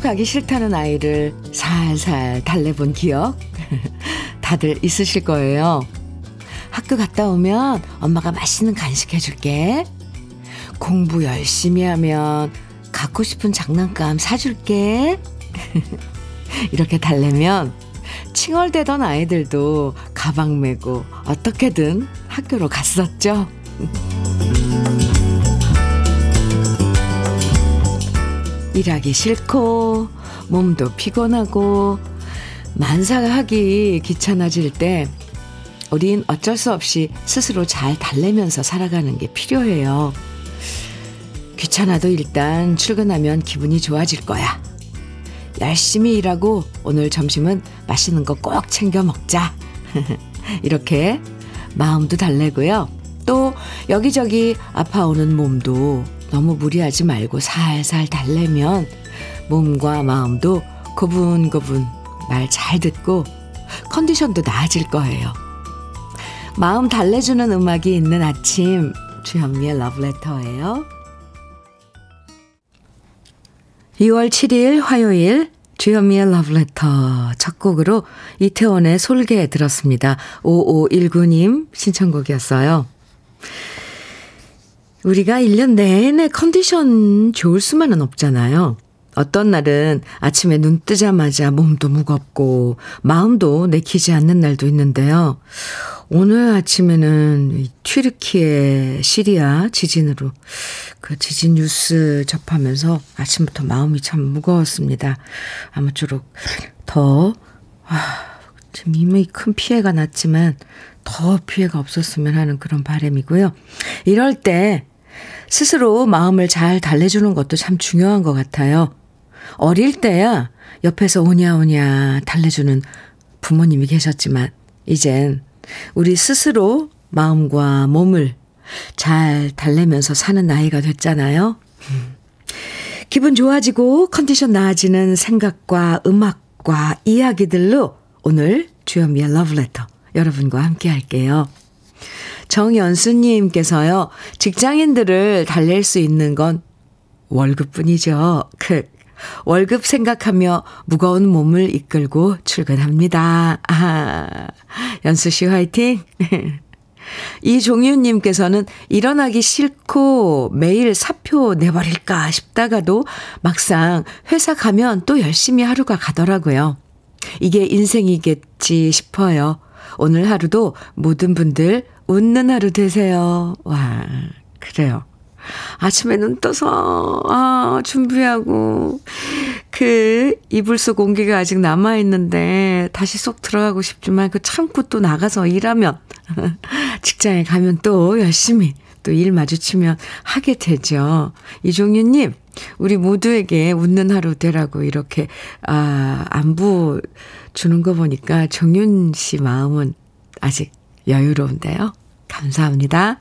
학교 가기 싫다는 아이를 살살 달래본 기억 다들 있으실 거예요. 학교 갔다 오면 엄마가 맛있는 간식 해줄게. 공부 열심히 하면 갖고 싶은 장난감 사줄게. 이렇게 달래면 칭얼대던 아이들도 가방 메고 어떻게든 학교로 갔었죠. 일하기 싫고 몸도 피곤하고 만사하기 귀찮아질 때 우린 어쩔 수 없이 스스로 잘 달래면서 살아가는 게 필요해요. 귀찮아도 일단 출근하면 기분이 좋아질 거야. 열심히 일하고 오늘 점심은 맛있는 거 꼭 챙겨 먹자. 이렇게 마음도 달래고요. 또 여기저기 아파오는 몸도 너무 무리하지 말고 살살 달래면 몸과 마음도 고분고분 말 잘 듣고 컨디션도 나아질 거예요. 마음 달래주는 음악이 있는 아침 주현미의 러브레터예요. 2월 7일 화요일 주현미의 러브레터 첫 곡으로 이태원의 솔개 들었습니다. 5519님 신청곡이었어요. 우리가 1년 내내 컨디션 좋을 수만은 없잖아요. 어떤 날은 아침에 눈 뜨자마자 몸도 무겁고 마음도 내키지 않는 날도 있는데요. 오늘 아침에는 튀르키의 시리아 지진으로 그 지진 뉴스 접하면서 아침부터 마음이 참 무거웠습니다. 아무쪼록 더, 아, 지금 이미 큰 피해가 났지만 더 피해가 없었으면 하는 그런 바람이고요. 이럴 때 스스로 마음을 잘 달래주는 것도 참 중요한 것 같아요. 어릴 때야 옆에서 오냐오냐 달래주는 부모님이 계셨지만, 이젠 우리 스스로 마음과 몸을 잘 달래면서 사는 나이가 됐잖아요. 기분 좋아지고 컨디션 나아지는 생각과 음악과 이야기들로 오늘 주현미의 러브레터 여러분과 함께 할게요. 정연수님께서요, 직장인들을 달랠 수 있는 건 월급뿐이죠. 크. 월급 생각하며 무거운 몸을 이끌고 출근합니다. 아, 연수 씨 화이팅! 이종윤님께서는 일어나기 싫고 매일 사표 내버릴까 싶다가도 막상 회사 가면 또 열심히 하루가 가더라고요. 이게 인생이겠지 싶어요. 오늘 하루도 모든 분들 웃는 하루 되세요. 와, 그래요. 아침에 눈 떠서, 아, 준비하고, 그, 이불 속 공기가 아직 남아있는데, 다시 쏙 들어가고 싶지만, 그 참고 또 나가서 일하면, 직장에 가면 또 열심히 또 일 마주치면 하게 되죠. 이종윤님, 우리 모두에게 웃는 하루 되라고 이렇게, 아, 안부 주는 거 보니까 정윤 씨 마음은 아직 여유로운데요. 감사합니다.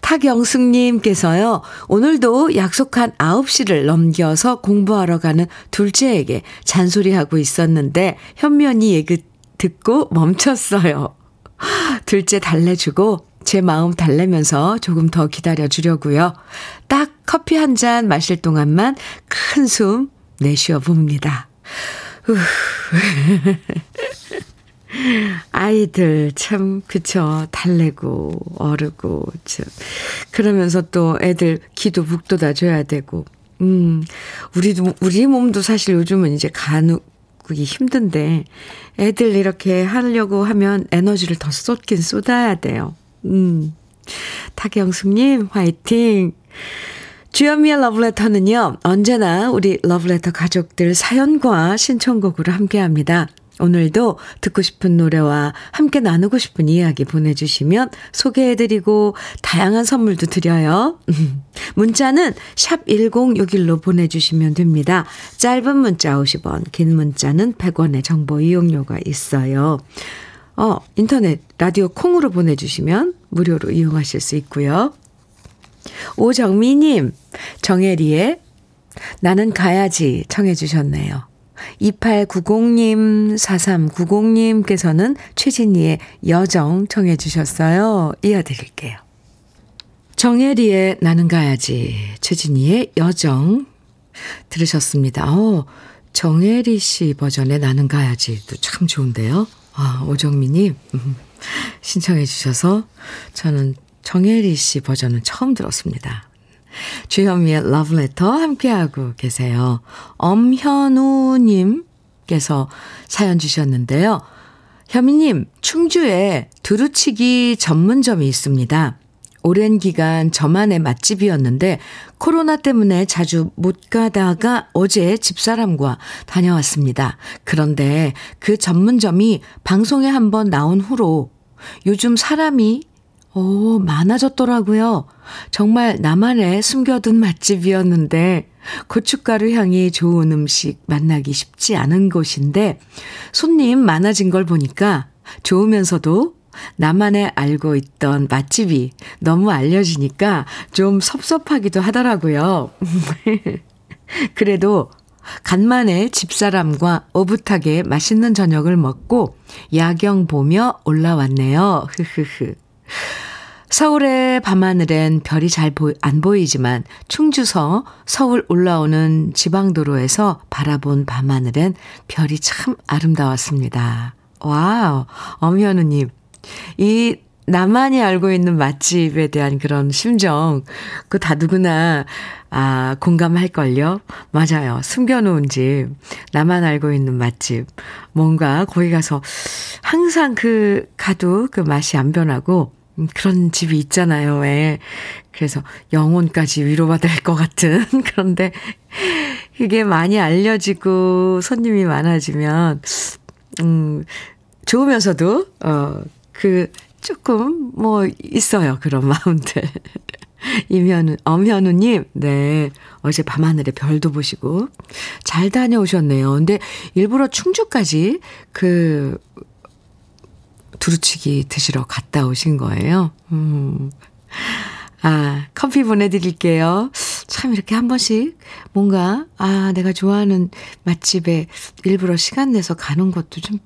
탁영숙님께서요, 오늘도 약속한 9시를 넘겨서 공부하러 가는 둘째에게 잔소리하고 있었는데, 현면이 얘기 듣고 멈췄어요. 둘째 달래주고, 제 마음 달래면서 조금 더 기다려주려고요. 딱 커피 한 잔 마실 동안만 큰 숨 내쉬어 봅니다. 아이들 참 그쵸 달래고 어르고 참 그러면서 또 애들 기도 북돋아 줘야 되고 음 우리도 우리 몸도 사실 요즘은 이제 가누기 힘든데 애들 이렇게 하려고 하면 에너지를 더 쏟긴 쏟아야 돼요. 음 타경숙님 화이팅. 주현미의 러브레터는요, 언제나 우리 러브레터 가족들 사연과 신청곡으로 함께 합니다. 오늘도 듣고 싶은 노래와 함께 나누고 싶은 이야기 보내주시면 소개해드리고 다양한 선물도 드려요. 문자는 샵 1061로 보내주시면 됩니다. 짧은 문자 50원, 긴 문자는 100원의 정보 이용료가 있어요. 어, 인터넷, 라디오 콩으로 보내주시면 무료로 이용하실 수 있고요. 오정미님, 정혜리의 나는 가야지 청해주셨네요. 2890님, 4390님께서는 최진희의 여정 청해 주셨어요. 이어드릴게요. 정혜리의 나는 가야지, 최진희의 여정, 들으셨습니다. 어, 정혜리 씨 버전의 나는 가야지도 참 좋은데요. 아, 오정민님 음, 신청해 주셔서 저는 정혜리 씨 버전은 처음 들었습니다. 주현미의 러브레터 함께하고 계세요. 엄현우님께서 사연 주셨는데요. 현미님, 충주에 두루치기 전문점이 있습니다. 오랜 기간 저만의 맛집이었는데 코로나 때문에 자주 못 가다가 어제 집사람과 다녀왔습니다. 그런데 그 전문점이 방송에 한번 나온 후로 요즘 사람이 오, 많아졌더라고요. 정말 나만의 숨겨둔 맛집이었는데 고춧가루 향이 좋은 음식 만나기 쉽지 않은 곳인데 손님 많아진 걸 보니까 좋으면서도 나만의 알고 있던 맛집이 너무 알려지니까 좀 섭섭하기도 하더라고요. 그래도 간만에 집사람과 오붓하게 맛있는 저녁을 먹고 야경 보며 올라왔네요. 흐흐흐. 서울의 밤하늘엔 별이 잘 안 보이지만 충주서 서울 올라오는 지방도로에서 바라본 밤하늘엔 별이 참 아름다웠습니다. wow, 엄현우님. 이 나만이 알고 있는 맛집에 대한 그런 심정, 그 다 누구나, 아, 공감할걸요? 맞아요. 숨겨놓은 집, 나만 알고 있는 맛집. 뭔가 거기 가서 항상 그, 가도 그 맛이 안 변하고, 음, 그런 집이 있잖아요. 왜. 그래서 영혼까지 위로받을 것 같은. 그런데 이게 많이 알려지고 손님이 많아지면, 음, 좋으면서도, 어, 그, 조금, 뭐, 있어요. 그런 마음들. 이면우, 엄현우님, 네. 어제 밤하늘에 별도 보시고, 잘 다녀오셨네요. 근데 일부러 충주까지 그, 두루치기 드시러 갔다 오신 거예요. 음. 아, 커피 보내드릴게요. 참 이렇게 한 번씩 뭔가, 아, 내가 좋아하는 맛집에 일부러 시간 내서 가는 것도 좀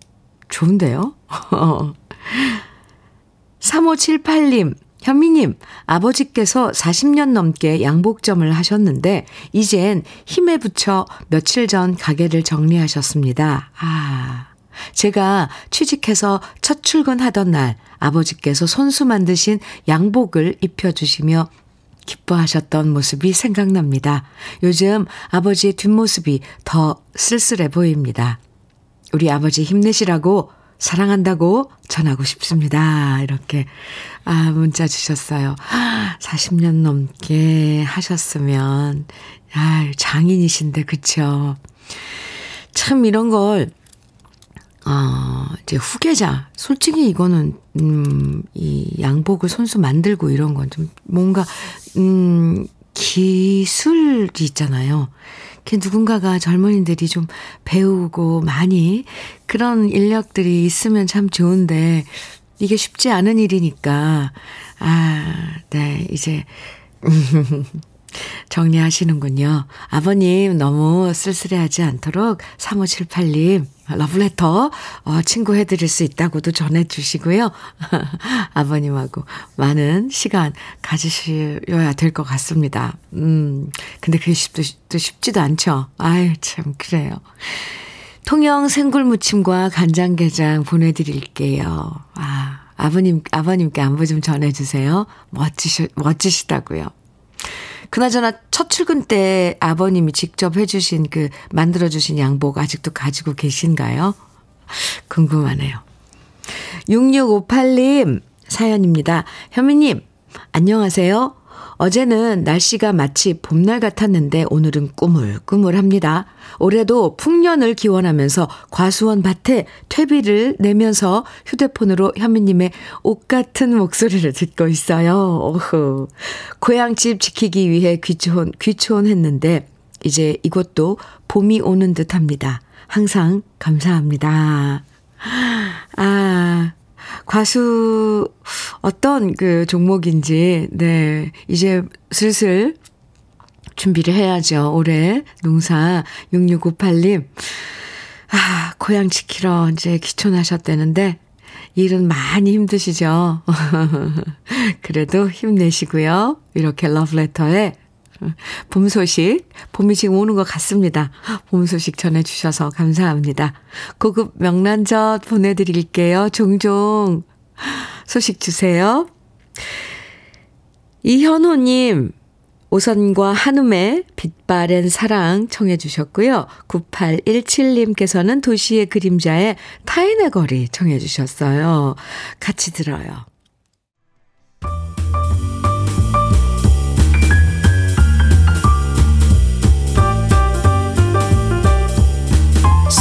좋은데요? 3578님, 현미님, 아버지께서 40년 넘게 양복점을 하셨는데, 이젠 힘에 붙여 며칠 전 가게를 정리하셨습니다. 아, 제가 취직해서 첫 출근하던 날 아버지께서 손수 만드신 양복을 입혀주시며 기뻐하셨던 모습이 생각납니다. 요즘 아버지의 뒷모습이 더 쓸쓸해 보입니다. 우리 아버지 힘내시라고 사랑한다고 전하고 싶습니다. 이렇게, 아, 문자 주셨어요. 40년 넘게 하셨으면, 아, 장인이신데, 그쵸. 참 이런 걸 어, 이제 후계자. 솔직히 이거는, 음, 이 양복을 손수 만들고 이런 건 좀 뭔가, 음, 기술이 있잖아요. 그 누군가가 젊은이들이 좀 배우고 많이 그런 인력들이 있으면 참 좋은데, 이게 쉽지 않은 일이니까, 아, 네, 이제, 정리하시는군요. 아버님 너무 쓸쓸해하지 않도록 3578님 러브레터 어, 친구 해드릴 수 있다고도 전해주시고요. 아버님하고 많은 시간 가지셔야 될 것 같습니다. 음, 근데 그게 쉽도, 쉽지도 않죠. 아유, 참, 그래요. 통영 생굴무침과 간장게장 보내드릴게요. 아, 아버님, 아버님께 안부 좀 전해주세요. 멋지시, 멋지시다고요. 그나저나 첫 출근 때 아버님이 직접 해주신 그 만들어주신 양복 아직도 가지고 계신가요? 궁금하네요. 6658님 사연입니다. 현미님, 안녕하세요. 어제는 날씨가 마치 봄날 같았는데 오늘은 꾸물꾸물합니다. 올해도 풍년을 기원하면서 과수원 밭에 퇴비를 내면서 휴대폰으로 현미님의 옷 같은 목소리를 듣고 있어요. 오호. 고향집 지키기 위해 귀촌, 귀촌했는데 이제 이곳도 봄이 오는 듯 합니다. 항상 감사합니다. 아, 과수 어떤 그 종목인지 네 이제 슬슬 준비를 해야죠. 올해 농사 6658님 아 고향 지키러 이제 귀촌하셨다는데 일은 많이 힘드시죠. 그래도 힘내시고요. 이렇게 러브레터에 봄 소식, 봄이 지금 오는 것 같습니다. 봄 소식 전해주셔서 감사합니다. 고급 명란젓 보내드릴게요. 종종 소식 주세요. 이현호님, 오선과 한음의 빛바랜 사랑 청해 주셨고요. 9817님께서는 도시의 그림자의 타인의 거리 청해 주셨어요. 같이 들어요.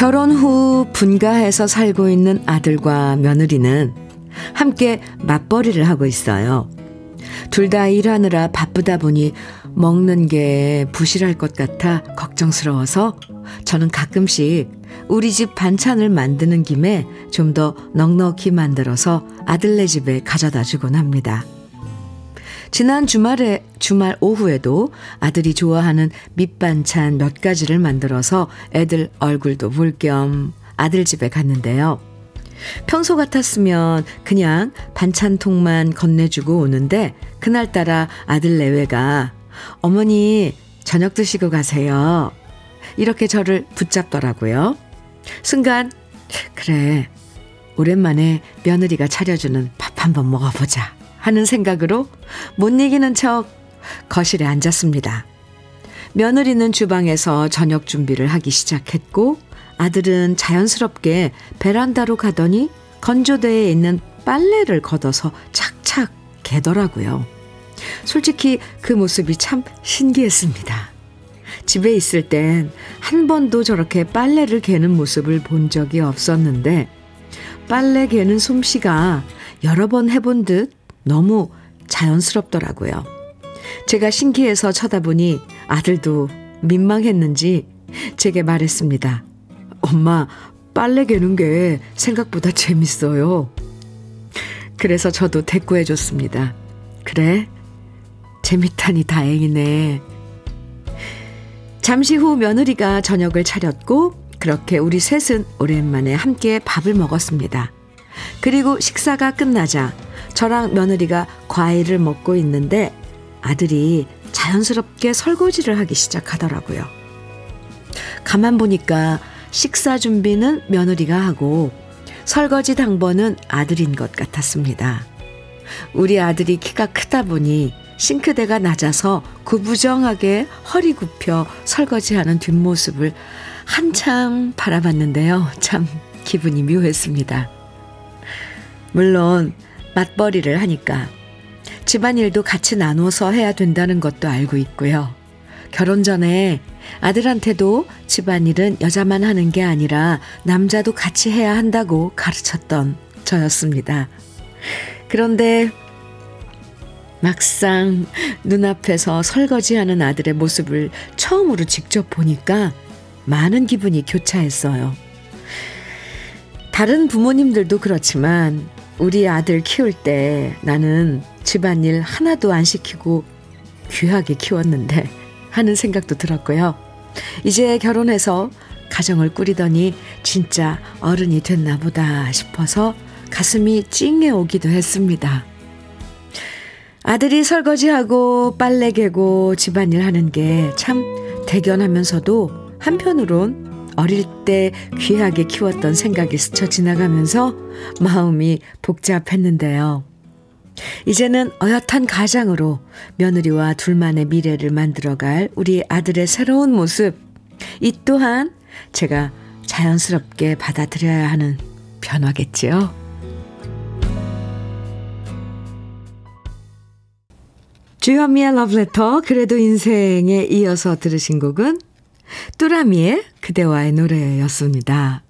결혼 후 분가해서 살고 있는 아들과 며느리는 함께 맞벌이를 하고 있어요. 둘 다 일하느라 바쁘다 보니 먹는 게 부실할 것 같아 걱정스러워서 저는 가끔씩 우리 집 반찬을 만드는 김에 좀 더 넉넉히 만들어서 아들네 집에 가져다 주곤 합니다. 지난 주말에, 주말 오후에도 아들이 좋아하는 밑반찬 몇 가지를 만들어서 애들 얼굴도 볼 겸 아들 집에 갔는데요. 평소 같았으면 그냥 반찬통만 건네주고 오는데 그날따라 아들 내외가 어머니 저녁 드시고 가세요. 이렇게 저를 붙잡더라고요. 순간 그래 오랜만에 며느리가 차려주는 밥 한번 먹어보자 하는 생각으로 못 이기는 척 거실에 앉았습니다. 며느리는 주방에서 저녁 준비를 하기 시작했고 아들은 자연스럽게 베란다로 가더니 건조대에 있는 빨래를 걷어서 착착 개더라고요. 솔직히 그 모습이 참 신기했습니다. 집에 있을 땐 한 번도 저렇게 빨래를 개는 모습을 본 적이 없었는데 빨래 개는 솜씨가 여러 번 해본 듯 너무 자연스럽더라고요. 제가 신기해서 쳐다보니 아들도 민망했는지 제게 말했습니다. 엄마, 빨래 개는 게 생각보다 재밌어요. 그래서 저도 대꾸해 줬습니다. 그래? 재밌다니 다행이네. 잠시 후 며느리가 저녁을 차렸고, 그렇게 우리 셋은 오랜만에 함께 밥을 먹었습니다. 그리고 식사가 끝나자 저랑 며느리가 과일을 먹고 있는데 아들이 자연스럽게 설거지를 하기 시작하더라고요. 가만 보니까 식사 준비는 며느리가 하고 설거지 당번은 아들인 것 같았습니다. 우리 아들이 키가 크다 보니 싱크대가 낮아서 구부정하게 허리 굽혀 설거지하는 뒷모습을 한참 바라봤는데요. 참 기분이 묘했습니다. 물론 맞벌이를 하니까 집안일도 같이 나눠서 해야 된다는 것도 알고 있고요. 결혼 전에 아들한테도 집안일은 여자만 하는 게 아니라 남자도 같이 해야 한다고 가르쳤던 저였습니다. 그런데 막상 눈앞에서 설거지하는 아들의 모습을 처음으로 직접 보니까 많은 기분이 교차했어요. 다른 부모님들도 그렇지만 우리 아들 키울 때 나는 집안일 하나도 안 시키고 귀하게 키웠는데 하는 생각도 들었고요. 이제 결혼해서 가정을 꾸리더니 진짜 어른이 됐나 보다 싶어서 가슴이 찡해 오기도 했습니다. 아들이 설거지하고 빨래 개고 집안일 하는 게 참 대견하면서도 한편으론 어릴 때 귀하게 키웠던 생각이 스쳐 지나가면서 마음이 복잡했는데요. 이제는 어엿한 가장으로 며느리와 둘만의 미래를 만들어갈 우리 아들의 새로운 모습, 이 또한 제가 자연스럽게 받아들여야 하는 변화겠지요. 주현미의 러브레터, 그래도 인생에 이어서 들으신 곡은 뚜라미의 그대와의 노래였습니다.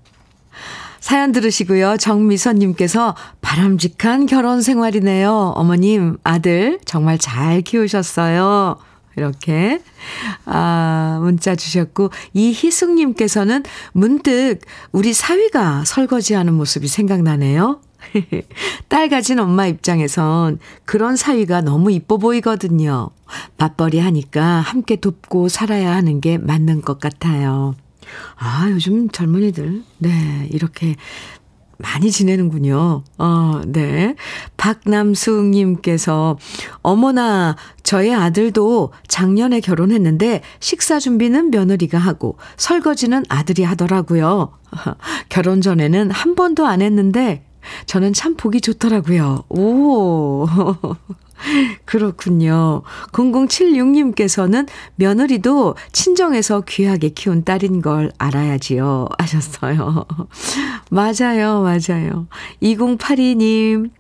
사연 들으시고요. 정미선님께서 바람직한 결혼 생활이네요. 어머님, 아들 정말 잘 키우셨어요. 이렇게, 아, 문자 주셨고, 이희숙님께서는 문득 우리 사위가 설거지하는 모습이 생각나네요. 딸 가진 엄마 입장에선 그런 사위가 너무 이뻐 보이거든요. 맞벌이 하니까 함께 돕고 살아야 하는 게 맞는 것 같아요. 아, 요즘 젊은이들, 네, 이렇게 많이 지내는군요. 어, 네. 박남숙님께서, 어머나, 저의 아들도 작년에 결혼했는데 식사 준비는 며느리가 하고 설거지는 아들이 하더라고요. 결혼 전에는 한 번도 안 했는데 저는 참 보기 좋더라고요. 오. 그렇군요. 0076님께서는 며느리도 친정에서 귀하게 키운 딸인 걸 알아야지요. 하셨어요. 맞아요, 맞아요. 2082님,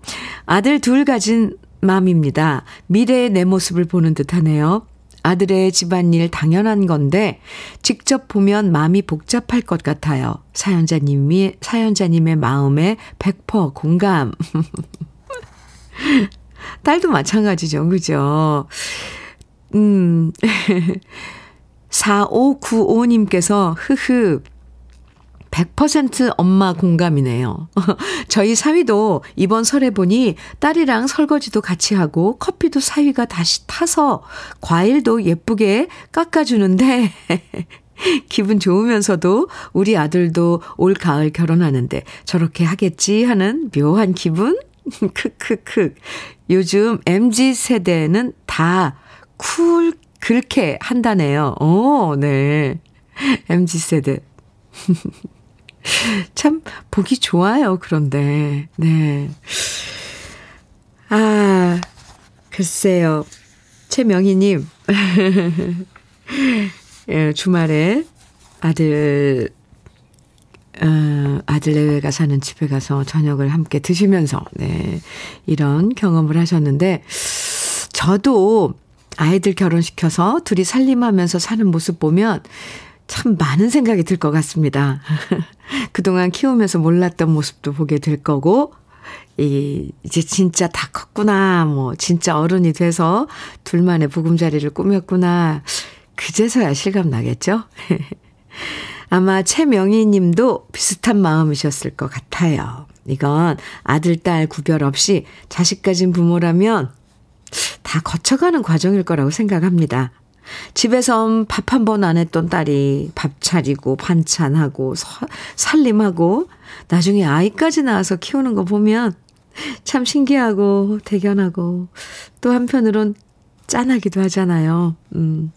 아들 둘 가진 맘입니다. 미래의 내 모습을 보는 듯 하네요. 아들의 집안일 당연한 건데 직접 보면 마음이 복잡할 것 같아요. 사연자님이 사연자님의 마음에 100% 공감. 딸도 마찬가지죠. 그죠? 음. 4595님께서, 흐흐, 100% 엄마 공감이네요. 저희 사위도 이번 설에 보니 딸이랑 설거지도 같이 하고 커피도 사위가 다시 타서 과일도 예쁘게 깎아주는데 기분 좋으면서도 우리 아들도 올 가을 결혼하는데 저렇게 하겠지 하는 묘한 기분? 크크크. 요즘 MZ 세대는 다 쿨, 그렇게 한다네요. 오, 네. MZ 세대. 참, 보기 좋아요, 그런데. 네. 아, 글쎄요. 최명희님. 예, 주말에 아들 어, 아들 내외가 사는 집에 가서 저녁을 함께 드시면서, 네, 이런 경험을 하셨는데, 저도 아이들 결혼시켜서 둘이 살림하면서 사는 모습 보면 참 많은 생각이 들 것 같습니다. 그동안 키우면서 몰랐던 모습도 보게 될 거고, 이, 이제 진짜 다 컸구나, 뭐, 진짜 어른이 돼서 둘만의 보금자리를 꾸몄구나. 그제서야 실감 나겠죠? 아마 최명희 님도 비슷한 마음이셨을 것 같아요. 이건 아들, 딸 구별 없이 자식 가진 부모라면 다 거쳐가는 과정일 거라고 생각합니다. 집에선 밥 한 번 안 했던 딸이 밥 차리고 반찬하고 서, 살림하고 나중에 아이까지 낳아서 키우는 거 보면 참 신기하고 대견하고 또 한편으론 짠하기도 하잖아요. 음.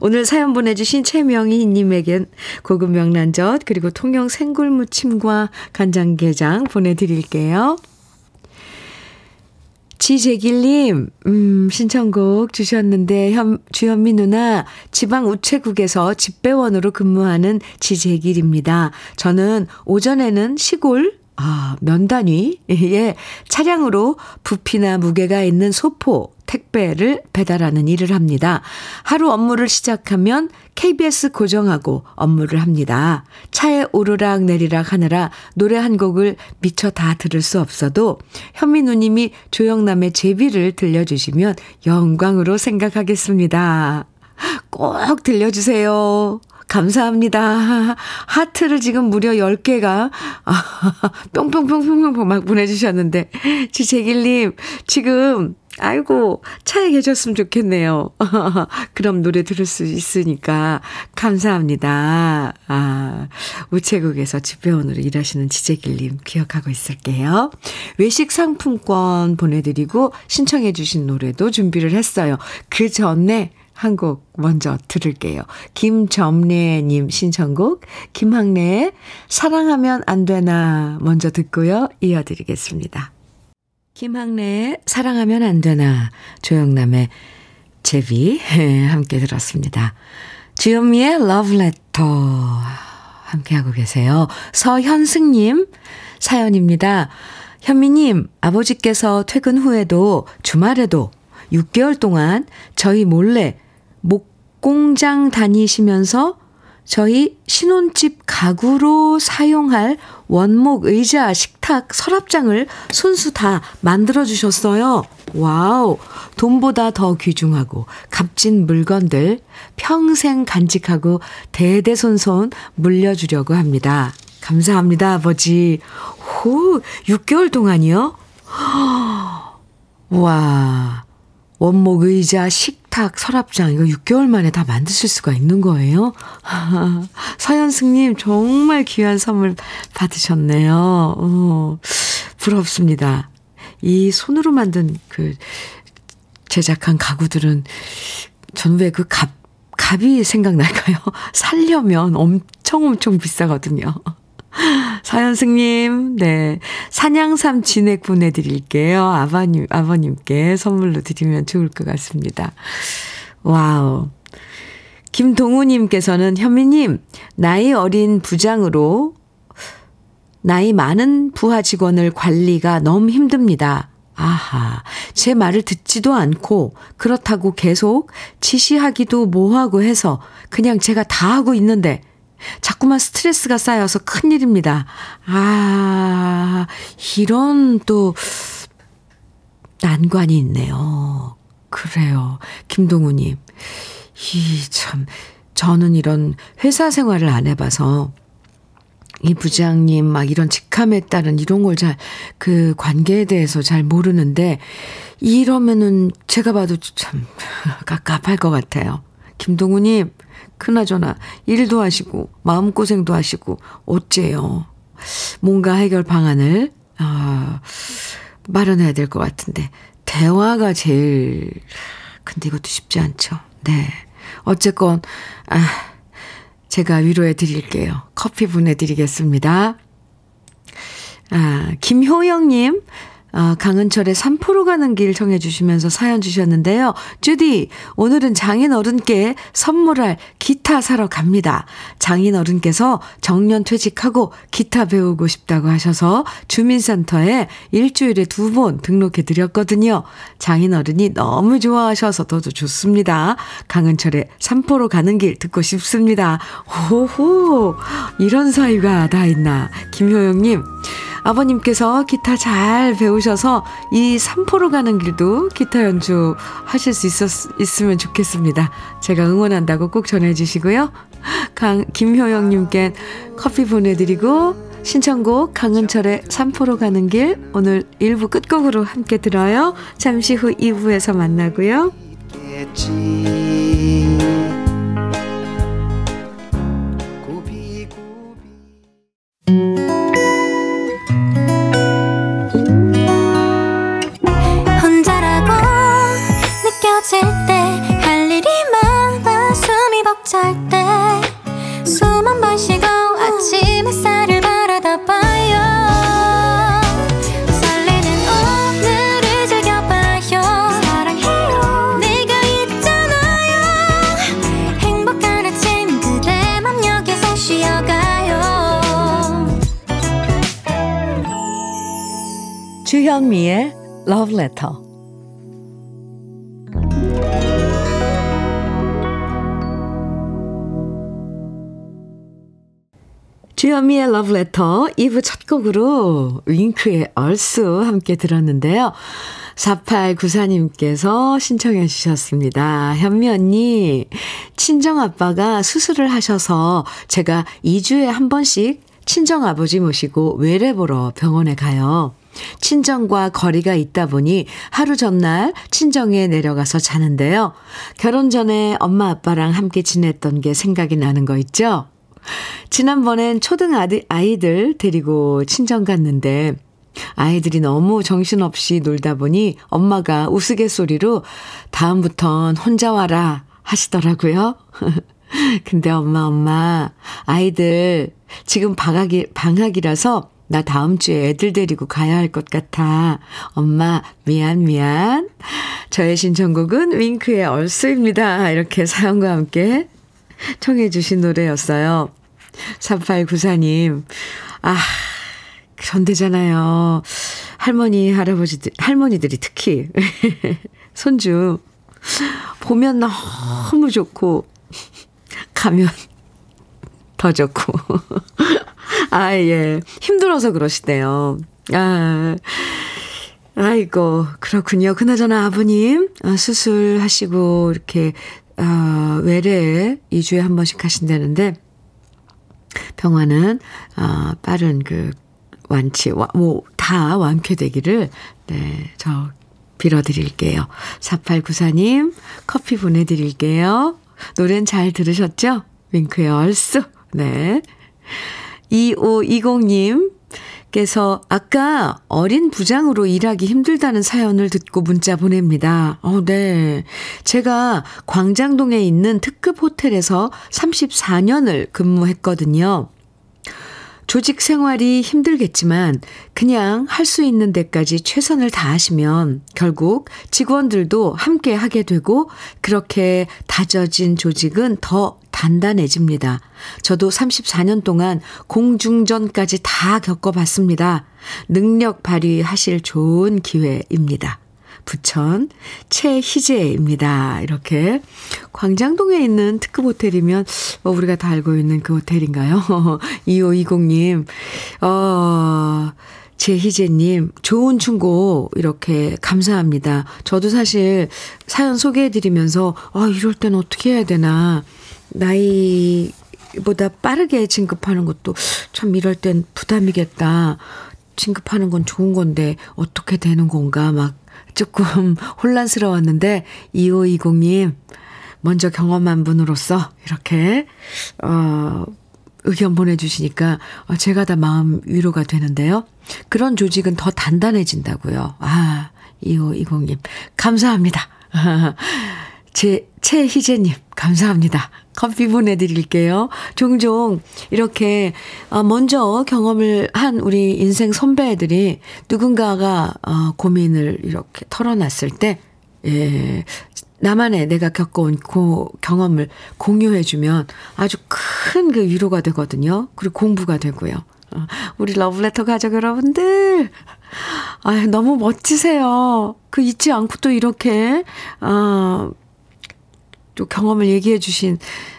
오늘 사연 보내주신 최명희님에겐 고급 명란젓 그리고 통영 생굴무침과 간장게장 보내드릴게요. 지재길님, 음, 신청곡 주셨는데, 현, 주현미 누나, 지방 우체국에서 집배원으로 근무하는 지재길입니다. 저는 오전에는 시골, 아, 면단위에 차량으로 부피나 무게가 있는 소포, 택배를 배달하는 일을 합니다. 하루 업무를 시작하면 KBS 고정하고 업무를 합니다. 차에 오르락 내리락 하느라 노래 한 곡을 미처 다 들을 수 없어도 현미 누님이 조영남의 제비를 들려주시면 영광으로 생각하겠습니다. 꼭 들려주세요. 감사합니다. 하트를 지금 무려 10개가 아, 뿅뿅뿅뿅뿅 막 보내주셨는데 지재길님 지금 아이고, 차에 계셨으면 좋겠네요. 그럼 노래 들을 수 있으니까 감사합니다. 아, 우체국에서 집배원으로 일하시는 지재길님 기억하고 있을게요. 외식 상품권 보내드리고 신청해주신 노래도 준비를 했어요. 그 전에 한 곡 먼저 들을게요. 김점래님 신청곡, 김학래의 사랑하면 안 되나 먼저 듣고요. 이어드리겠습니다. 김학래의 사랑하면 안 되나, 조영남의 제비 함께 들었습니다. 주현미의 러브레터 함께하고 계세요. 서현승님 사연입니다. 현미님, 아버지께서 퇴근 후에도 주말에도 6개월 동안 저희 몰래 목 공장 다니시면서 저희 신혼집 가구로 사용할 원목 의자, 식탁, 서랍장을 손수 다 만들어 주셨어요. Wow. 돈보다 더 귀중하고 값진 물건들 평생 간직하고 대대손손 물려주려고 합니다. 감사합니다, 아버지. 호, 6개월 동안이요? 와. 원목 의자, 식 탁, 서랍장, 이거 6개월 만에 다 만드실 수가 있는 거예요? 서현승님, 정말 귀한 선물 받으셨네요. 어, 부럽습니다. 이 손으로 만든 그 제작한 가구들은 전 왜그 갑, 갑이 생각날까요? 살려면 엄청 엄청 비싸거든요. 사연승님, 네. 산양삼 진액 보내드릴게요. 아버님, 아버님께 선물로 드리면 좋을 것 같습니다. Wow. 김동우님께서는 현미님, 나이 어린 부장으로 나이 많은 부하 직원을 관리가 너무 힘듭니다. 아하, 제 말을 듣지도 않고 그렇다고 계속 지시하기도 뭐하고 해서 그냥 제가 다 하고 있는데 자꾸만 스트레스가 쌓여서 큰일입니다. 아, 이런 또 난관이 있네요. 그래요. 김동우님. 이 참, 저는 이런 회사 생활을 안 해봐서 이 부장님 막 이런 직함에 따른 이런 걸 잘 그 관계에 대해서 잘 모르는데 이러면은 제가 봐도 참 깝깝할 것 같아요. 김동우님 그나저나 일도 하시고 마음고생도 하시고 어째요. 뭔가 해결 방안을 아 마련해야 될 것 같은데 대화가 제일 근데 이것도 쉽지 않죠. 네. 어쨌건 아 제가 위로해 드릴게요. 커피 보내 드리겠습니다. 아, 김효영 님, 어, 강은철의 3포로 가는 길 청해 주시면서 사연 주셨는데요. 주디, 오늘은 장인 어른께 선물할 기타 사러 갑니다. 장인 어른께서 정년 퇴직하고 기타 배우고 싶다고 하셔서 주민센터에 일주일에 두 번 등록해 드렸거든요. 장인 어른이 너무 좋아하셔서 더도 좋습니다. 강은철의 3포로 가는 길 듣고 싶습니다. 호호, 이런 사이가 다 있나. 김효영님, 아버님께서 기타 잘 배우셔서 이 삼포로 가는 길도 기타 연주 하실 수 있었, 있으면 좋겠습니다. 제가 응원한다고 꼭 전해주시고요. 강, 김효영님께 커피 보내드리고, 신청곡 강은철의 삼포로 가는 길 오늘 1부 끝곡으로 함께 들어요. 잠시 후 2부에서 만나고요. 주현미 Love Letter. 주현미의 Letter 2부 첫 곡으로 윙크의 얼쑤 함께 들었는데요. 4894님께서 신청해 주셨습니다. 현미 언니, 친정아빠가 수술을 하셔서 제가 2주에 한 번씩 친정아버지 모시고 외래 보러 병원에 가요. 친정과 거리가 있다 보니 하루 전날 친정에 내려가서 자는데요. 결혼 전에 엄마 아빠랑 함께 지냈던 게 생각이 나는 거 있죠? 지난번엔 초등 아들, 아이들 데리고 친정 갔는데 아이들이 너무 정신없이 놀다 보니 엄마가 우스갯소리로 다음부턴 혼자 와라 하시더라고요. 근데 엄마, 엄마, 아이들 지금 방학이, 방학이라서 나 다음 주에 애들 데리고 가야 할 것 같아. 엄마, 미안, 미안. 저의 신청곡은 윙크의 얼쑤입니다. 이렇게 사연과 함께 청해주신 노래였어요. 3894님. 아, 그런데잖아요. 할머니, 할아버지들, 할머니들이 특히. 손주. 보면 너무 좋고, 가면 더 좋고. 아, 예. 힘들어서 그러시대요. 아, 아이고, 그렇군요. 그나저나 아버님, 아, 수술하시고, 이렇게, 아, 외래에 2주에 한 번씩 하신다는데, 병원은, 아, 빠른 그, 완치, 와, 뭐, 다 완쾌되기를, 네, 저, 빌어드릴게요. 4894님, 커피 보내드릴게요. 노래는 잘 들으셨죠? 윙크의 얼쑤. 네. 2520님, 께서 아까 어린 부장으로 일하기 힘들다는 사연을 듣고 문자 보냅니다. 어, 네. 제가 광장동에 있는 특급 호텔에서 34년을 근무했거든요. 조직 생활이 힘들겠지만 그냥 할 수 있는 데까지 최선을 다하시면 결국 직원들도 함께 하게 되고 그렇게 다져진 조직은 더 단단해집니다. 저도 34년 동안 공중전까지 다 겪어봤습니다. 능력 발휘하실 좋은 기회입니다. 부천 최희재입니다. 이렇게 광장동에 있는 특급 호텔이면 뭐 우리가 다 알고 있는 그 호텔인가요? 2520님, 어, 제희재님, 좋은 충고, 이렇게 감사합니다. 저도 사실 사연 소개해드리면서, 아, 이럴 땐 어떻게 해야 되나. 나이보다 빠르게 진급하는 것도 참 이럴 땐 부담이겠다. 진급하는 건 좋은 건데, 어떻게 되는 건가, 막 조금 혼란스러웠는데 2520님 먼저 경험한 분으로서 이렇게 어 의견 보내주시니까 어, 제가 다 마음 위로가 되는데요. 그런 조직은 더 단단해진다고요. 아 2520님 감사합니다. 제 최희재님 감사합니다. 커피 보내드릴게요. 종종 이렇게 어, 먼저 경험을 한 우리 인생 선배들이 누군가가 어, 고민을 이렇게 털어놨을 때, 예, 나만의 내가 겪어온 고, 경험을 공유해주면 아주 큰 그 위로가 되거든요. 그리고 공부가 되고요. 어, 우리 러브레터 가족 여러분들, 아 너무 멋지세요. 그 잊지 않고 또 이렇게, 어, 또 경험을 얘기해 주신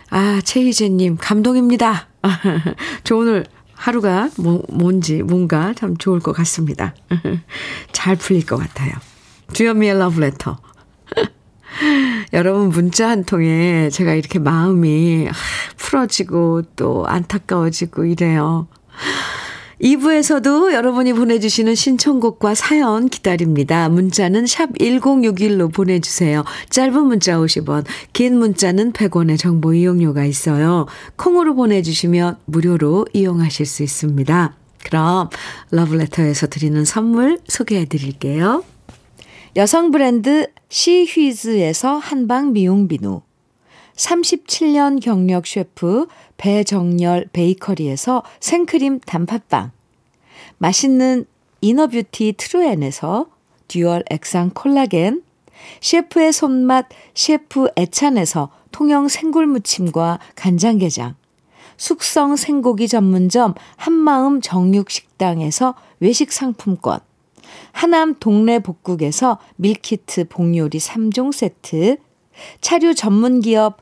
아, 최희재 님, 감동입니다. 저 오늘 하루가 뭐, 뭔지, 뭔가 참 좋을 것 같습니다. 잘 풀릴 것 같아요. 주현미의 러브레터. 여러분 문자 한 통에 제가 이렇게 마음이 풀어지고 또 안타까워지고 이래요. 2부에서도 여러분이 보내주시는 신청곡과 사연 기다립니다. 문자는 샵 1061로 보내주세요. 짧은 문자 50원, 긴 문자는 100원의 정보 이용료가 있어요. 콩으로 보내주시면 무료로 이용하실 수 있습니다. 그럼 러브레터에서 드리는 선물 소개해 드릴게요. 여성 브랜드 시휘즈에서 한방 미용 비누 37년 경력 셰프 배정열 베이커리에서 생크림 단팥빵, 맛있는 inner beauty 트루엔에서 dual 액상 콜라겐, 셰프의 손맛 셰프 애찬에서 통영 생굴무침과 간장게장, 숙성 생고기 전문점 한마음 정육식당에서 외식 상품권, 하남 동네 복국에서 meal kit 복요리 3종 세트, 차류 전문 기업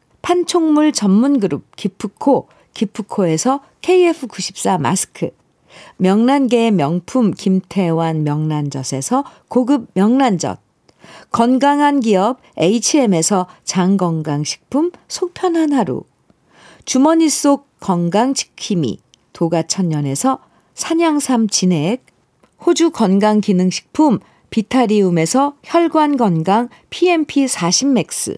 판촉물 전문 그룹 기프코, 기프코에서 KF94 마스크, 명란계의 명품 김태환 명란젓에서 고급 명란젓, 건강한 기업 HM에서 장건강식품 속편한 하루, 주머니 속 건강지킴이 도가천년에서 산양삼 진액, 호주 건강기능식품 비타리움에서 혈관건강 PMP40맥스,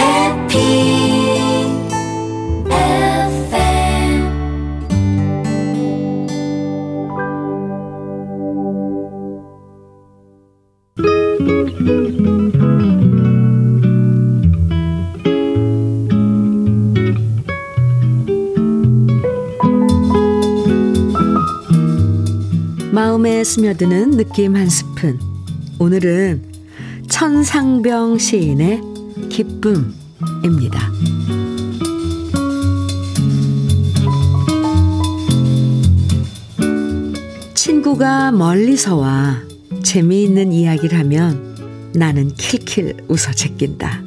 마음에 스며드는 느낌 한 스푼. 오늘은 천상병 시인의 기쁨입니다. 친구가 멀리서 와 재미있는 이야기를 하면 나는 킬킬 웃어 제낀다.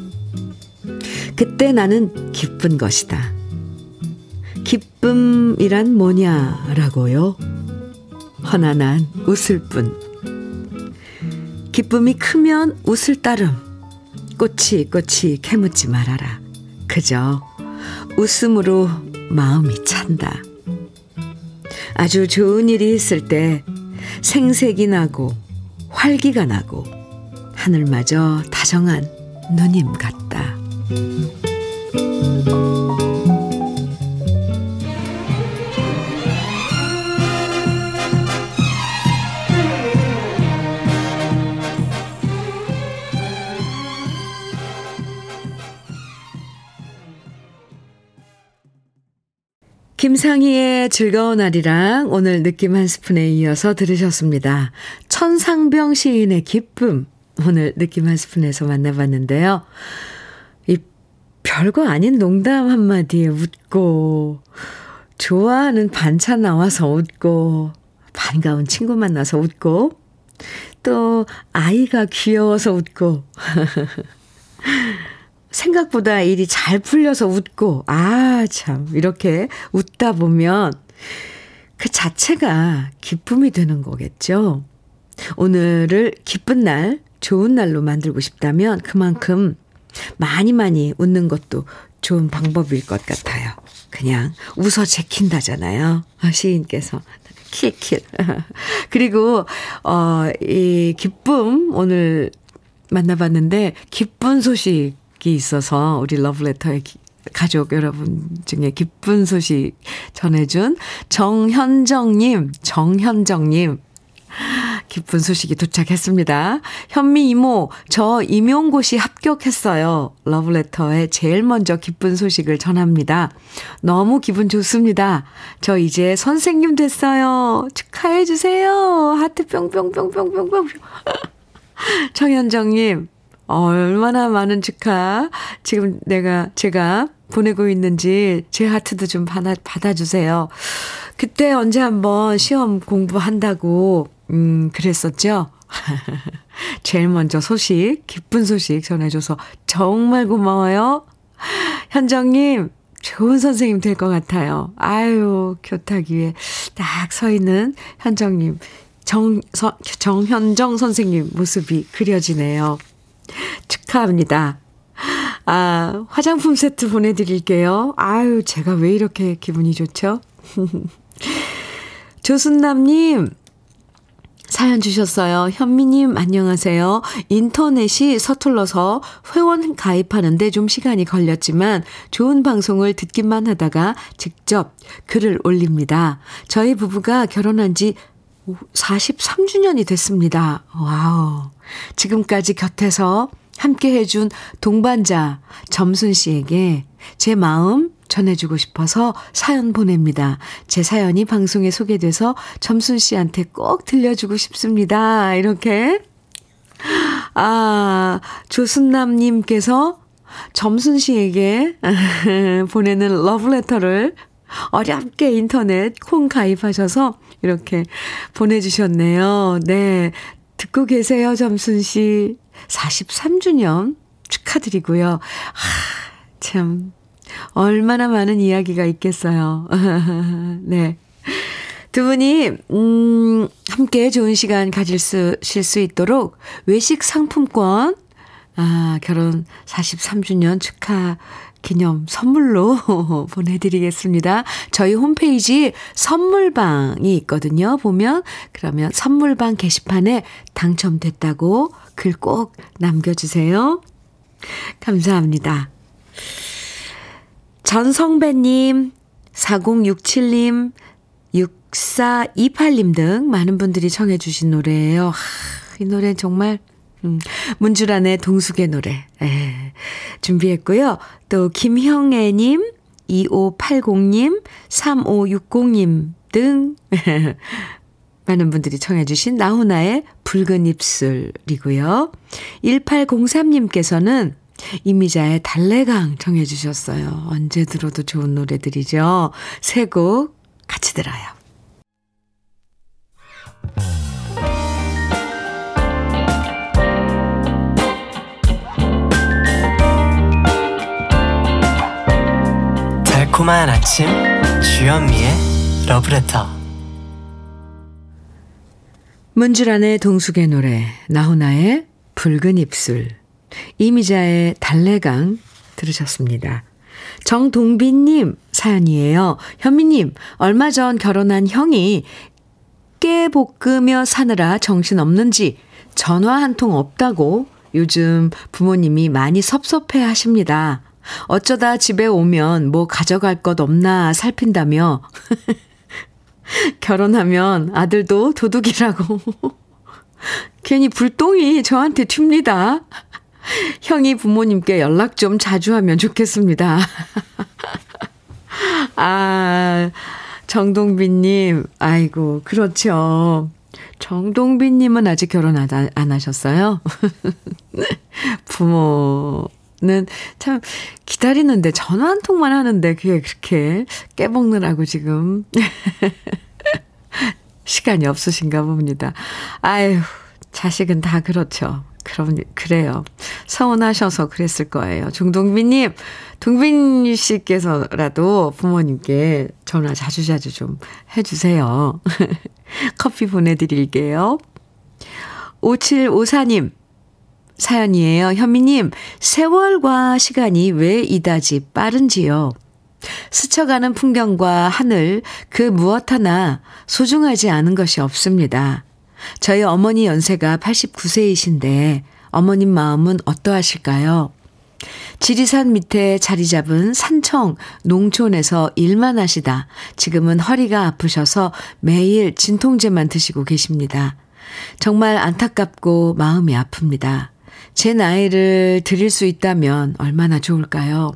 그때 나는 기쁜 것이다. 기쁨이란 뭐냐라고요? 허나난 웃을 뿐. 기쁨이 크면 웃을 따름. 꽃이 꽃이 캐묻지 말아라. 그저 웃음으로 마음이 찬다. 아주 좋은 일이 있을 때 생색이 나고 활기가 나고 하늘마저 다정한 누님 같다. 김상희의 즐거운 날이랑 오늘 느낌 한 스푼에 이어서 들으셨습니다. 천상병 시인의 기쁨. 오늘 느낌 한 스푼에서 만나봤는데요. 이 별거 아닌 농담 한마디에 웃고, 좋아하는 반찬 나와서 웃고, 반가운 친구 만나서 웃고, 또 아이가 귀여워서 웃고, 생각보다 일이 잘 풀려서 웃고, 아, 참, 이렇게 웃다 보면 그 자체가 기쁨이 되는 거겠죠. 오늘을 기쁜 날, 좋은 날로 만들고 싶다면 그만큼 많이 많이 웃는 것도 좋은 방법일 것 같아요. 그냥 웃어 제킨다잖아요. 시인께서. 킬킬. 그리고, 어, 이 기쁨, 오늘 만나봤는데, 기쁜 소식 있어서 우리 러브레터의 가족 여러분 중에 기쁜 소식 전해준 정현정님, 정현정님. 기쁜 소식이 도착했습니다. 현미 이모, 저 임용고시 합격했어요. 러브레터에 제일 먼저 기쁜 소식을 전합니다. 너무 기분 좋습니다. 저 이제 선생님 됐어요. 축하해주세요. 하트 뿅뿅뿅뿅뿅뿅. 정현정님, 얼마나 많은 축하 지금 내가 제가 보내고 있는지 제 하트도 좀 받아 받아주세요. 그때 언제 한번 시험 공부한다고 음 그랬었죠. 제일 먼저 소식 기쁜 소식 전해줘서 정말 고마워요. 현정님 좋은 선생님 될 것 같아요. 아유 교탁 위에 딱 서 있는 현정님 정 서, 정현정 선생님 모습이 그려지네요. 축하합니다. 아, 화장품 세트 보내드릴게요. 아유, 제가 왜 이렇게 기분이 좋죠? 조순남님, 사연 주셨어요. 현미님, 안녕하세요. 인터넷이 서툴러서 회원 가입하는데 좀 시간이 걸렸지만 좋은 방송을 듣기만 하다가 직접 글을 올립니다. 저희 부부가 결혼한 지 43주년이 됐습니다. Wow. 지금까지 곁에서 함께 해준 동반자 점순 씨에게 제 마음 전해주고 싶어서 사연 보냅니다. 제 사연이 방송에 소개돼서 점순 씨한테 꼭 들려주고 싶습니다. 이렇게. 아, 조순남님께서 점순 씨에게 보내는 러브레터를 어렵게 인터넷 콩 가입하셔서 이렇게 보내주셨네요. 네. 듣고 계세요, 점순 씨. 43주년 축하드리고요. 하, 참, 얼마나 많은 이야기가 있겠어요. 네. 두 분이, 음, 함께 좋은 시간 가질 수, 쉴수 있도록 외식 상품권, 아, 결혼 43주년 축하 기념 선물로 보내드리겠습니다. 저희 홈페이지 선물방이 있거든요. 보면 그러면 선물방 게시판에 당첨됐다고 글 꼭 남겨주세요. 감사합니다. 전성배님, 4067님, 6428님 등 많은 분들이 청해주신 노래예요. 하, 이 노래 정말 음, 문주란의 동숙의 노래 예, 준비했고요. 또 김형애님, 2580님, 3560님 등 많은 분들이 청해 주신 나훈아의 붉은 입술이고요. 1803님께서는 이미자의 달래강 청해 주셨어요. 언제 들어도 좋은 노래들이죠. 세 곡 같이 들어요. 달콤한 아침 주현미의 러브레터 문주란의 동숙의 노래 나훈아의 붉은 입술 이미자의 달래강 들으셨습니다. 정동빈님 사연이에요. 현미님 얼마 전 결혼한 형이 깨 볶으며 사느라 정신 없는지 전화 한 통 없다고 요즘 부모님이 많이 섭섭해 하십니다. 어쩌다 집에 오면 뭐 가져갈 것 없나 살핀다며. 결혼하면 아들도 도둑이라고. 괜히 불똥이 저한테 튑니다. 형이 부모님께 연락 좀 자주 하면 좋겠습니다. 아, 정동빈님, 아이고, 그렇죠. 정동빈님은 아직 결혼 안, 안 하셨어요? 부모, 는 참 기다리는데 전화 한 통만 하는데 그게 그렇게 깨먹느라고 지금 시간이 없으신가 봅니다. 아유, 자식은 다 그렇죠. 그럼, 그래요. 서운하셔서 그랬을 거예요. 중동빈님, 동빈 씨께서라도 부모님께 전화 자주자주 좀 해주세요. 커피 보내드릴게요. 5754님, 사연이에요. 현미님, 세월과 시간이 왜 이다지 빠른지요? 스쳐가는 풍경과 하늘, 그 무엇 하나 소중하지 않은 것이 없습니다. 저희 어머니 연세가 89세이신데 어머님 마음은 어떠하실까요? 지리산 밑에 자리 잡은 산청 농촌에서 일만 하시다 지금은 허리가 아프셔서 매일 진통제만 드시고 계십니다. 정말 안타깝고 마음이 아픕니다. 제 나이를 드릴 수 있다면 얼마나 좋을까요?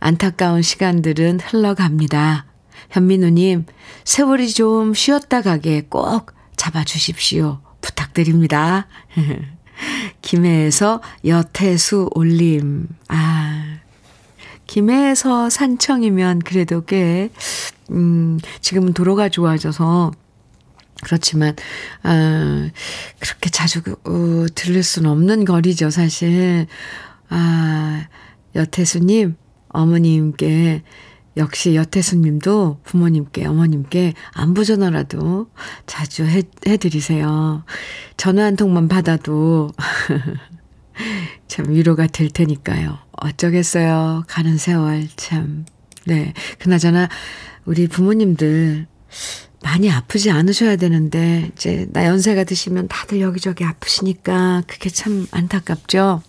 안타까운 시간들은 흘러갑니다. 현민우님, 세월이 좀 쉬었다 가게 꼭 잡아주십시오. 부탁드립니다. 김해에서 여태수 올림. 아, 김해에서 산청이면 그래도 꽤, 음, 지금은 도로가 좋아져서 그렇지만, 아, 그렇게 자주, 어, 들을 수는 없는 거리죠, 사실. 아, 여태수님, 어머님께, 역시 여태수님도 부모님께, 어머님께 안부 전화라도 자주 해, 해드리세요. 전화 한 통만 받아도 참 위로가 될 테니까요. 어쩌겠어요. 가는 세월 참. 네. 그나저나 우리 부모님들 많이 아프지 않으셔야 되는데, 이제, 나 연세가 드시면 다들 여기저기 아프시니까, 그게 참 안타깝죠.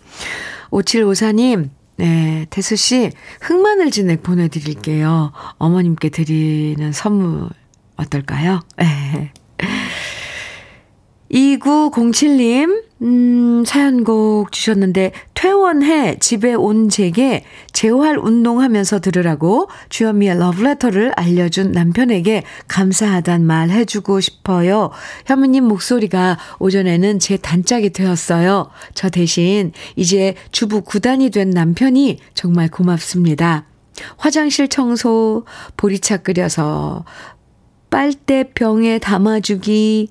5754님, 네, 태수 씨, 흑마늘 진액 보내 드릴게요. 어머님께 드리는 선물, 어떨까요? 네. 2907님, 음, 사연곡 주셨는데, 퇴원해 집에 온 제게 재활 운동하면서 들으라고 주현미의 러브레터를 알려준 남편에게 감사하단 말 해주고 싶어요. 현미님 목소리가 오전에는 제 단짝이 되었어요. 저 대신 이제 주부 구단이 된 남편이 정말 고맙습니다. 화장실 청소, 보리차 끓여서 빨대 병에 담아주기,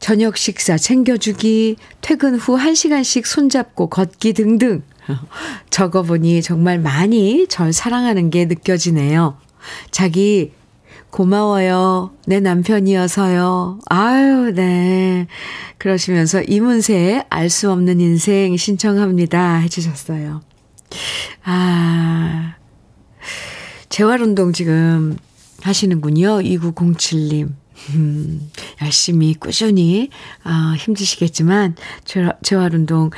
저녁 식사 챙겨주기, 퇴근 후 1시간씩 손잡고 걷기 등등. 적어보니 정말 많이 절 사랑하는 게 느껴지네요. 자기 고마워요. 내 남편이어서요. 아유, 네. 그러시면서 이문세의 알 수 없는 인생 신청합니다. 해주셨어요. 아, 재활운동 지금 하시는군요. 2907님. 음, 열심히 꾸준히 어, 힘드시겠지만 재활 운동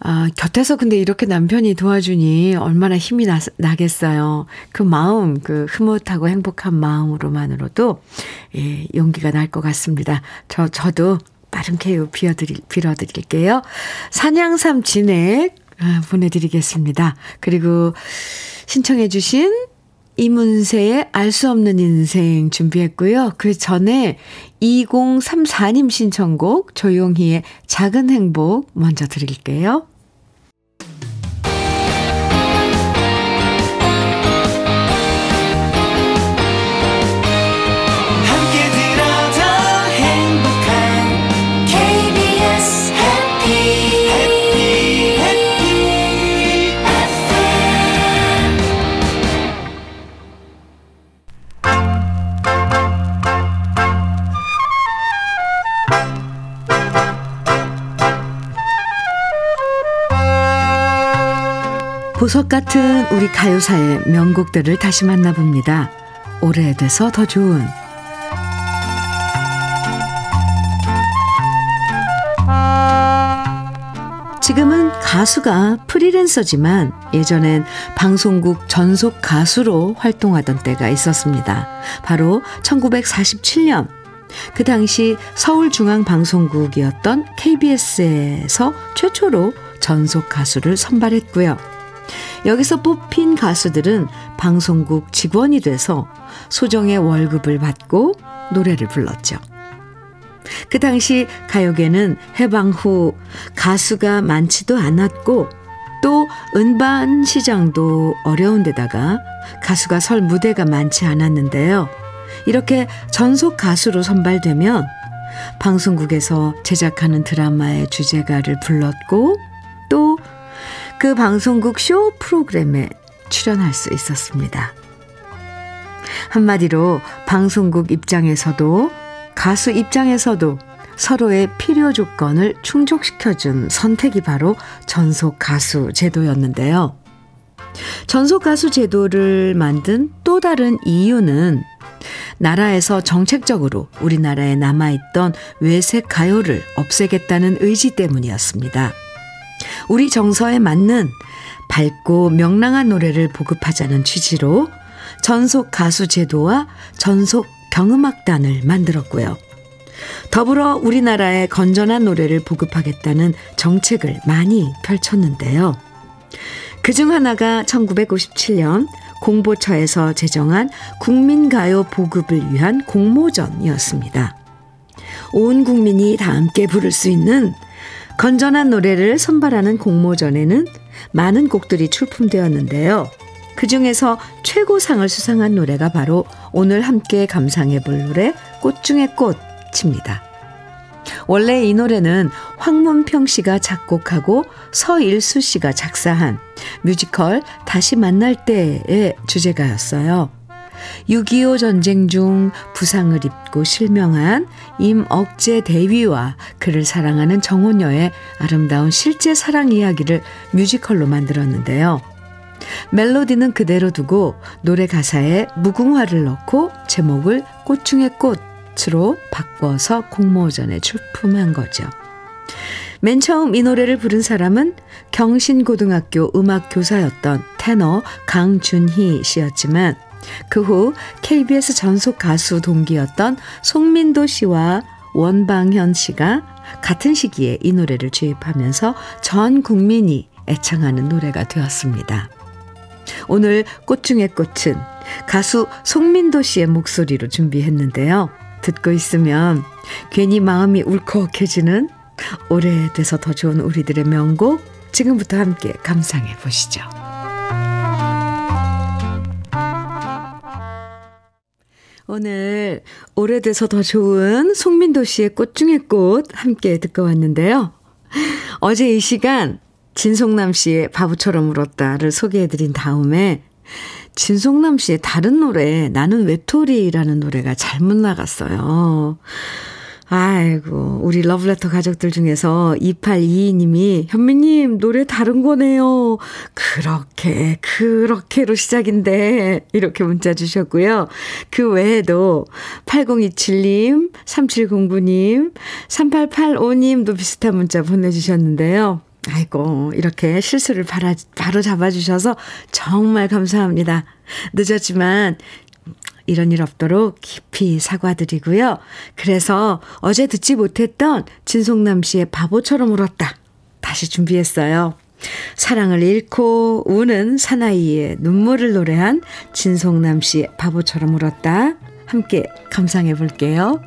어, 곁에서 근데 이렇게 남편이 도와주니 얼마나 힘이 나, 나겠어요. 그 마음, 그 흐뭇하고 행복한 마음으로만으로도 예, 용기가 날 것 같습니다. 저 저도 빠른 쾌유 빌어드릴, 빌어드릴게요. 산양삼 진액 아, 보내드리겠습니다. 그리고 신청해주신 이문세의 알 수 없는 인생 준비했고요. 그 전에 2034님 신청곡 조용희의 작은 행복 먼저 드릴게요. 보석 같은 우리 가요사의 명곡들을 다시 만나봅니다. 오래돼서 더 좋은 지금은 가수가 프리랜서지만 예전엔 방송국 전속 가수로 활동하던 때가 있었습니다. 바로 1947년 그 당시 서울중앙방송국이었던 KBS에서 최초로 전속 가수를 선발했고요. 여기서 뽑힌 가수들은 방송국 직원이 돼서 소정의 월급을 받고 노래를 불렀죠. 그 당시 가요계는 해방 후 가수가 많지도 않았고 또 음반 시장도 어려운 데다가 가수가 설 무대가 많지 않았는데요. 이렇게 전속 가수로 선발되면 방송국에서 제작하는 드라마의 주제가를 불렀고 또 그 방송국 쇼 프로그램에 출연할 수 있었습니다. 한마디로 방송국 입장에서도 가수 입장에서도 서로의 필요 조건을 충족시켜준 선택이 바로 전속 가수 제도였는데요. 전속 가수 제도를 만든 또 다른 이유는 나라에서 정책적으로 우리나라에 남아있던 외색 가요를 없애겠다는 의지 때문이었습니다. 우리 정서에 맞는 밝고 명랑한 노래를 보급하자는 취지로 전속 가수 제도와 전속 경음악단을 만들었고요. 더불어 우리나라의 건전한 노래를 보급하겠다는 정책을 많이 펼쳤는데요. 그 중 하나가 1957년 공보처에서 제정한 국민가요 보급을 위한 공모전이었습니다. 온 국민이 다 함께 부를 수 있는 건전한 노래를 선발하는 공모전에는 많은 곡들이 출품되었는데요. 그 중에서 최고상을 수상한 노래가 바로 오늘 함께 감상해 볼 노래 꽃 중의 꽃입니다. 원래 이 노래는 황문평 씨가 작곡하고 서일수 씨가 작사한 뮤지컬 다시 만날 때의 주제가였어요. 6.25 전쟁 중 부상을 입고 실명한 임억재 대위와 그를 사랑하는 정호녀의 아름다운 실제 사랑 이야기를 뮤지컬로 만들었는데요. 멜로디는 그대로 두고 노래 가사에 무궁화를 넣고 제목을 꽃 중의 꽃으로 바꿔서 공모전에 출품한 거죠. 맨 처음 이 노래를 부른 사람은 경신고등학교 음악교사였던 테너 강준희 씨였지만 그 후 KBS 전속 가수 동기였던 송민도 씨와 원방현 씨가 같은 시기에 이 노래를 주입하면서 전 국민이 애창하는 노래가 되었습니다. 오늘 꽃 중의 꽃은 가수 송민도 씨의 목소리로 준비했는데요. 듣고 있으면 괜히 마음이 울컥해지는 오래돼서 더 좋은 우리들의 명곡 지금부터 함께 감상해 보시죠. 오늘 오래돼서 더 좋은 송민도 씨의 꽃 중의 꽃 함께 듣고 왔는데요. 어제 이 시간 진송남 씨의 바보처럼 울었다를 소개해드린 다음에 진송남 씨의 다른 노래 나는 외톨이라는 노래가 잘못 나갔어요. 아이고, 우리 러브레터 가족들 중에서 2822님이 현미님 노래 다른 거네요. 그렇게, 그렇게로 시작인데, 이렇게 문자 주셨고요. 그 외에도 8027님, 3709님, 3885님도 비슷한 문자 보내주셨는데요. 아이고, 이렇게 실수를 바로 잡아주셔서 정말 감사합니다. 늦었지만 이런 일 없도록 깊이 사과드리고요. 그래서 어제 듣지 못했던 진송남 씨의 바보처럼 울었다. 다시 준비했어요. 사랑을 잃고 우는 사나이의 눈물을 노래한 진송남 씨의 바보처럼 울었다. 함께 감상해 볼게요.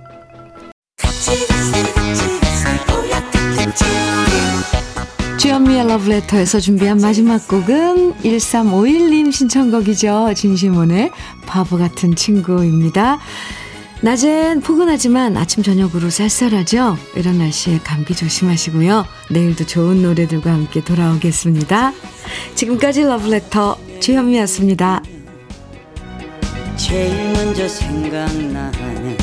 주현미의 러브레터에서 준비한 마지막 곡은 1351님 신청곡이죠. 진심원의 바보 같은 친구입니다. 낮엔 포근하지만 아침 저녁으로 쌀쌀하죠. 이런 날씨에 감기 조심하시고요. 내일도 좋은 노래들과 함께 돌아오겠습니다. 지금까지 러브레터 주현미였습니다. 제일 먼저 생각나는